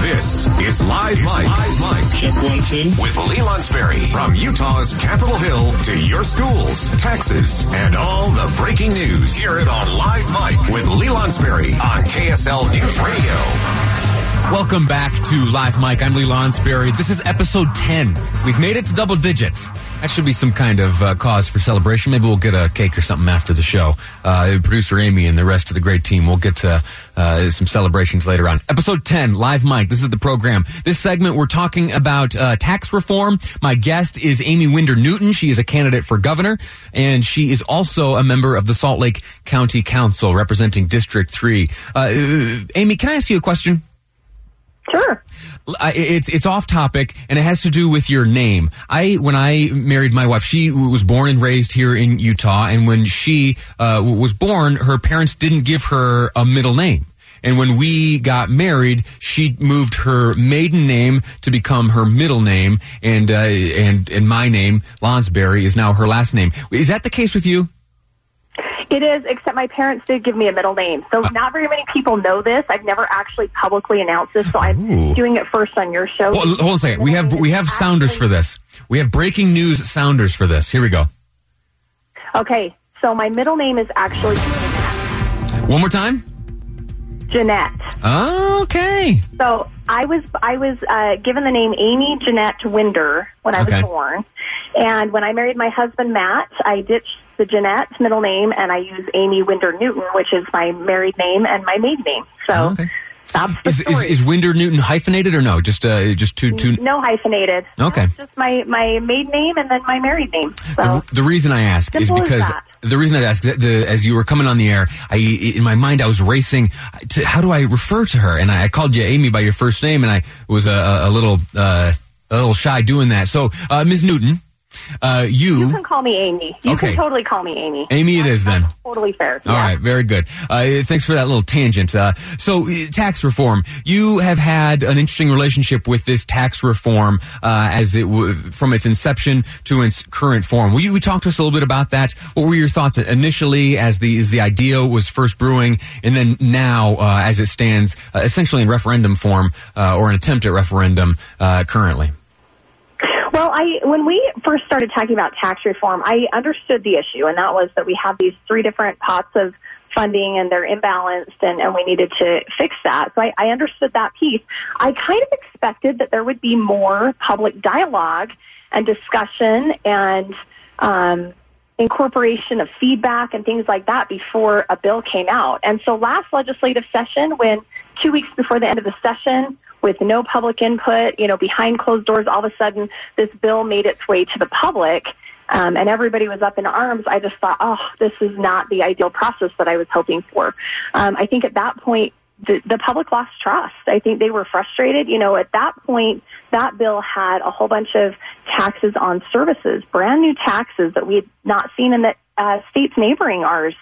This is Live Mic. Live Mic. Check one, two. With Lee Lonsberry. From Utah's Capitol Hill to your schools, taxes, and all the breaking news. Hear it on Live Mic with Lee Lonsberry on KSL News Radio. Welcome back to Live Mic. I'm Lee Lonsberry. This is episode 10. We've made it to double digits. That should be some kind of uh, cause for celebration. Maybe we'll get a cake or something after the show. Uh, producer Amy and the rest of the great team will get to, uh, some celebrations later on. Episode 10, Live Mic. This is the program. This segment, we're talking about uh, tax reform. My guest is Aimee Winder Newton. She is a candidate for governor, and she is also a member of the Salt Lake County Council representing District 3. Uh, Aimee, can I ask you a question? Sure. It's it's off topic and it has to do with your name. I when I married my wife, she was born and raised here in Utah, and when she uh, was born, her parents didn't give her a middle name. And when we got married, she moved her maiden name to become her middle name, and uh, and and my name, Lonsberry, is now her last name. Is that the case with you? It is, except my parents did give me a middle name. So Uh. not very many people know this. I've never actually publicly announced this, so I'm Ooh. doing it first on your show. Hold, hold on a second. We have we have sounders for this. We have breaking news sounders for this. Here we go. Okay, so my middle name is actually One more time. Jeanette. Okay. So I was I was uh, given the name Aimee Jeanette Winder when I Okay. was born, and when I married my husband Matt, I ditched the Jeanette middle name and I use Aimee Winder Newton, which is my married name and my maiden name. So Oh, Okay. that's Is, is is Winder Newton hyphenated or no? Just uh, just two two. no hyphenated. Okay. It's just my my maiden name and then my married name. So The, the reason I ask is Simple as because the reason I ask the, as you were coming on the air, I in my mind I was racing to how do I refer to her, and I, I called you Aimee by your first name, and I was a, a, a little uh, a little shy doing that. So, uh, Ms. Newton, uh, you. you can call me Aimee. You Okay. can totally call me Aimee. Aimee it That's- is then. Totally fair. All right, very good. Uh, thanks for that little tangent. Uh, so, uh, tax reform. You have had an interesting relationship with this tax reform uh, as it w- from its inception to its current form. Will you, we talk to us a little bit about that? What were your thoughts initially as the as the idea was first brewing, and then now uh, as it stands, uh, essentially in referendum form uh, or an attempt at referendum uh, currently? Well, I when we first started talking about tax reform, I understood the issue, and that was that we have these three different pots of funding and they're imbalanced and, and we needed to fix that. So I, I understood that piece. I kind of expected that there would be more public dialogue and discussion and um, incorporation of feedback and things like that before a bill came out. And so last legislative session, when two weeks before the end of the session, with no public input, you know, behind closed doors, all of a sudden this bill made its way to the public. Um, and everybody was up in arms. I just thought, oh, this is not the ideal process that I was hoping for. Um, I think at that point, the, the public lost trust. I think they were frustrated. You know, at that point, that bill had a whole bunch of taxes on services, brand new taxes that we had not seen in the uh, states neighboring ours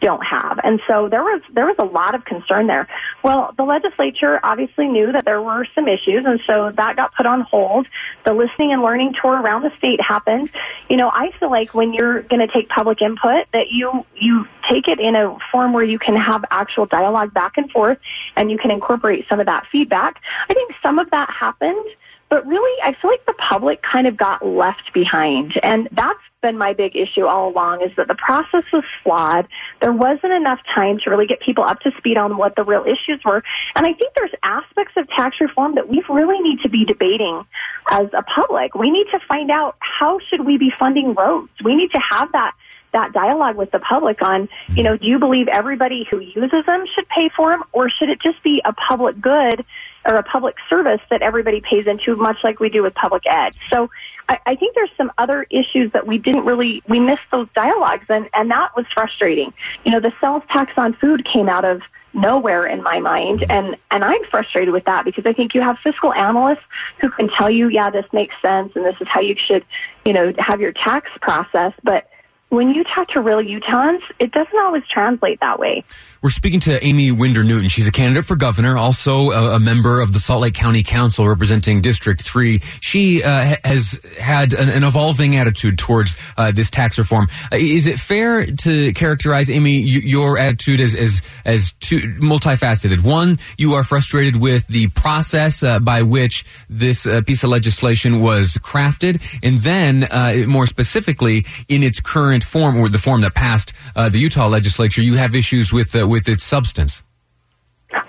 don't have. And so there was there was a lot of concern there. Well, the legislature obviously knew that there were some issues and so that got put on hold. The listening and learning tour around the state happened. You know, I feel like when you're going to take public input that you you take it in a form where you can have actual dialogue back and forth and you can incorporate some of that feedback. I think some of that happened but really, I feel like the public kind of got left behind. And that's been my big issue all along is that the process was flawed. There wasn't enough time to really get people up to speed on what the real issues were. And I think there's aspects of tax reform that we really need to be debating as a public. We need to find out how should we be funding roads? We need to have that that dialogue with the public on, you know, do you believe everybody who uses them should pay for them or should it just be a public good or a public service that everybody pays into, much like we do with public ed. So I, I think there's some other issues that we didn't really we missed those dialogues, and and that was frustrating. You know, the sales tax on food came out of nowhere in my mind and and I'm frustrated with that because I think you have fiscal analysts who can tell you yeah this makes sense and this is how you should you know have your tax process but when you talk to real Utahns, it doesn't always translate that way. We're speaking to Aimee Winder Newton. She's a candidate for governor, also a, a, member of the Salt Lake County Council representing District 3. She uh, has had an, an, evolving attitude towards uh, this tax reform. Uh, is it fair to characterize, Aimee, y- your attitude as, as, as multifaceted? One, you are frustrated with the process uh, by which this uh, piece of legislation was crafted, and then, uh, more specifically, in its current form, or the form that passed the Utah legislature, you have issues with with its substance.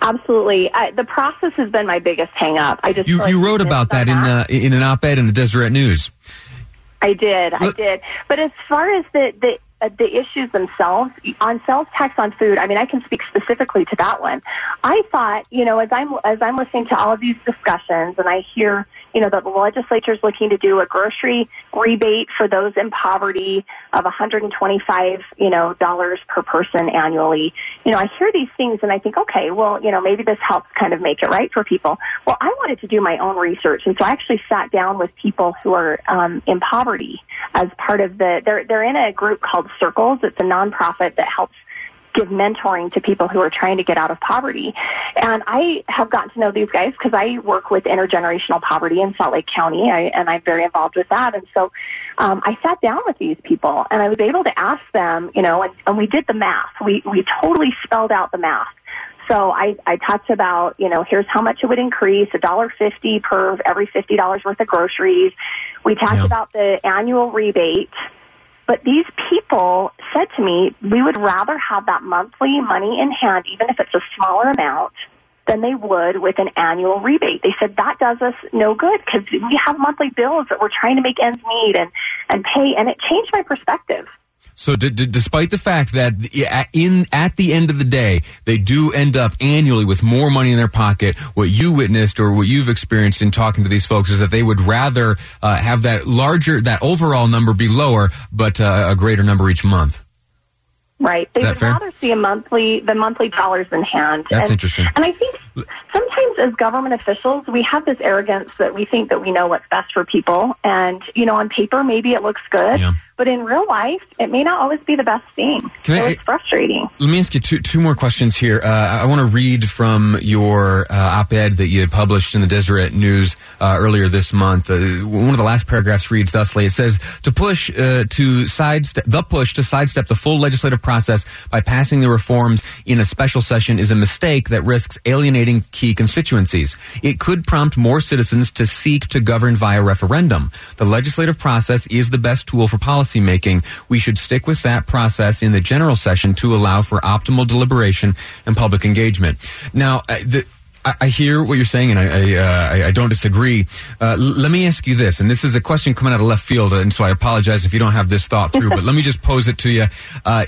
Absolutely, I, the process has been my biggest hangup. I just you, like you wrote about that in uh, in an op-ed in the Deseret News. I did, I did. But as far as the the uh, the issues themselves on sales tax on food, I mean, I can speak specifically to that one. I thought, you know, as I'm as I'm listening to all of these discussions, and I hear you know, the legislature is looking to do a grocery rebate for those in poverty of 125, you know, dollars per person annually. You know, I hear these things and I think, okay, well, you know, maybe this helps kind of make it right for people. Well, I wanted to do my own research, and so I actually sat down with people who are um, in poverty as part of the. They're they're in a group called Circles. It's a nonprofit that helps give mentoring to people who are trying to get out of poverty. And I have gotten to know these guys because I work with intergenerational poverty in Salt Lake County, I, and I'm very involved with that. And so um, I sat down with these people, and I was able to ask them, you know, and, and we did the math. We we totally spelled out the math. So I, I talked about, you know, here's how much it would increase, a dollar fifty per every fifty dollars worth of groceries. We talked yeah. about the annual rebate but these people said to me, we would rather have that monthly money in hand, even if it's a smaller amount, than they would with an annual rebate. They said that does us no good because we have monthly bills that we're trying to make ends meet and, and pay. And it changed my perspective. So, d- d- despite the fact that in at the end of the day, they do end up annually with more money in their pocket, what you witnessed or what you've experienced in talking to these folks is that they would rather uh, have that larger, that overall number be lower, but uh, a greater number each month. Right. They would fair? rather see a monthly the monthly dollars in hand. That's and, interesting. And I think sometimes as government officials, we have this arrogance that we think that we know what's best for people. And, you know, on paper, maybe it looks good. Yeah. But in real life, it may not always be the best thing. Can so I, it's frustrating. Let me ask you two, two more questions here. Uh, I want to read from your uh, op-ed that you had published in the Deseret News uh, earlier this month. Uh, one of the last paragraphs reads thusly: It says to push uh, to sidestep the push to sidestep the full legislative process by passing the reforms in a special session is a mistake that risks alienating key constituencies. It could prompt more citizens to seek to govern via referendum. The legislative process is the best tool for policy policymaking, we should stick with that process in the general session to allow for optimal deliberation and public engagement. Now, uh, the, I, hear what you're saying, and I I, uh, I don't disagree. Uh, l- let me ask you this, and this is a question coming out of left field, and so I apologize if you don't have this thought through. but let me just pose it to you. Uh,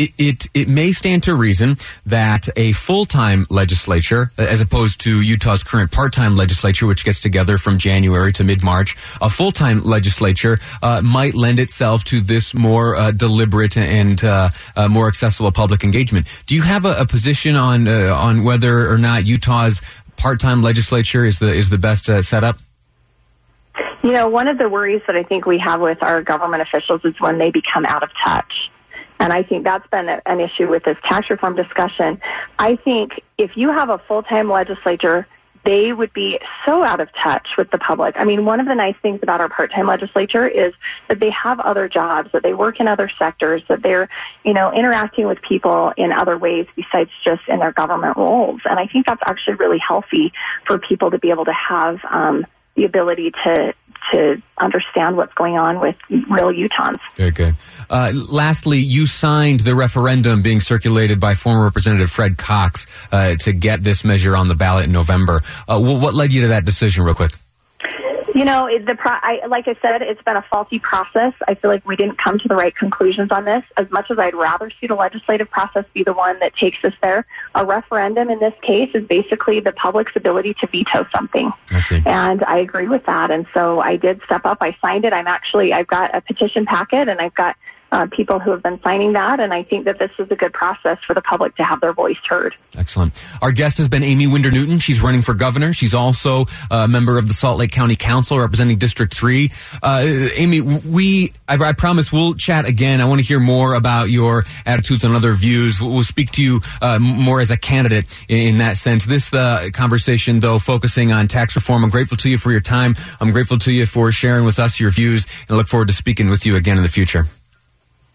it, it, it may stand to reason that a full time legislature, as opposed to Utah's current part time legislature, which gets together from January to mid March, a full time legislature uh, might lend itself to this more uh, deliberate and uh, uh more accessible public engagement. Do you have a, a position on uh, on whether or not Utah's part time legislature is the is the best uh, setup? You know, one of the worries that I think we have with our government officials is when they become out of touch. And I think that's been a, an issue with this tax reform discussion. I think if you have a full-time legislature, they would be so out of touch with the public. I mean, one of the nice things about our part-time legislature is that they have other jobs, that they work in other sectors, that they're, you know, interacting with people in other ways besides just in their government roles. And I think that's actually really healthy for people to be able to have um, the ability to to understand what's going on with real Utahns. Very good. Uh, lastly, you signed the referendum being circulated by former Representative Fred Cox uh, to get this measure on the ballot in November. Uh, what led you to that decision, real quick? You know, it- the pro- I, like I said, it's been a faulty process. I feel like we didn't come to the right conclusions on this. As much as I'd rather see the legislative process be the one that takes us there, a referendum in this case is basically the public's ability to veto something. I see. And I agree with that. And so I did step up. I signed it. I'm actually, I've got a petition packet and I've got uh, people who have been signing that. And I think that this is a good process for the public to have their voice heard. Excellent. Our guest has been Aimee Winder Newton. She's running for governor. She's also a member of the Salt Lake County Council representing District 3. Uh, Aimee, we, I, I promise we'll chat again. I want to hear more about your attitudes and other views. We'll, we'll speak to you uh, more as a candidate in, in that sense. This uh, conversation, though, focusing on tax reform. I'm grateful to you for your time. I'm grateful to you for sharing with us your views and I look forward to speaking with you again in the future.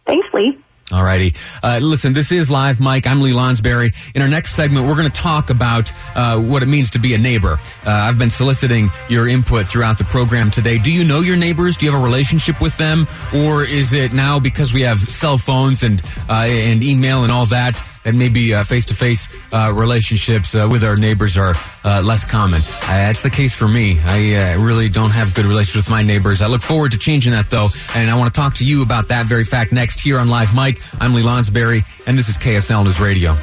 Thanks, Lee. All righty. Uh, listen, this is Live Mic. I'm Lee Lonsberry. In our next segment, we're going to talk about uh, what it means to be a neighbor. Uh, I've been soliciting your input throughout the program today. Do you know your neighbors? Do you have a relationship with them? Or is it now because we have cell phones and, uh, and email and all that, that maybe face to face relationships uh, with our neighbors are uh, less common? Uh, that's the case for me. I really don't have good relations with my neighbors. I look forward to changing that, though. And I want to talk to you about that very fact next here on Live Mic. I'm Lee Lonsberry, and this is KSL News Radio.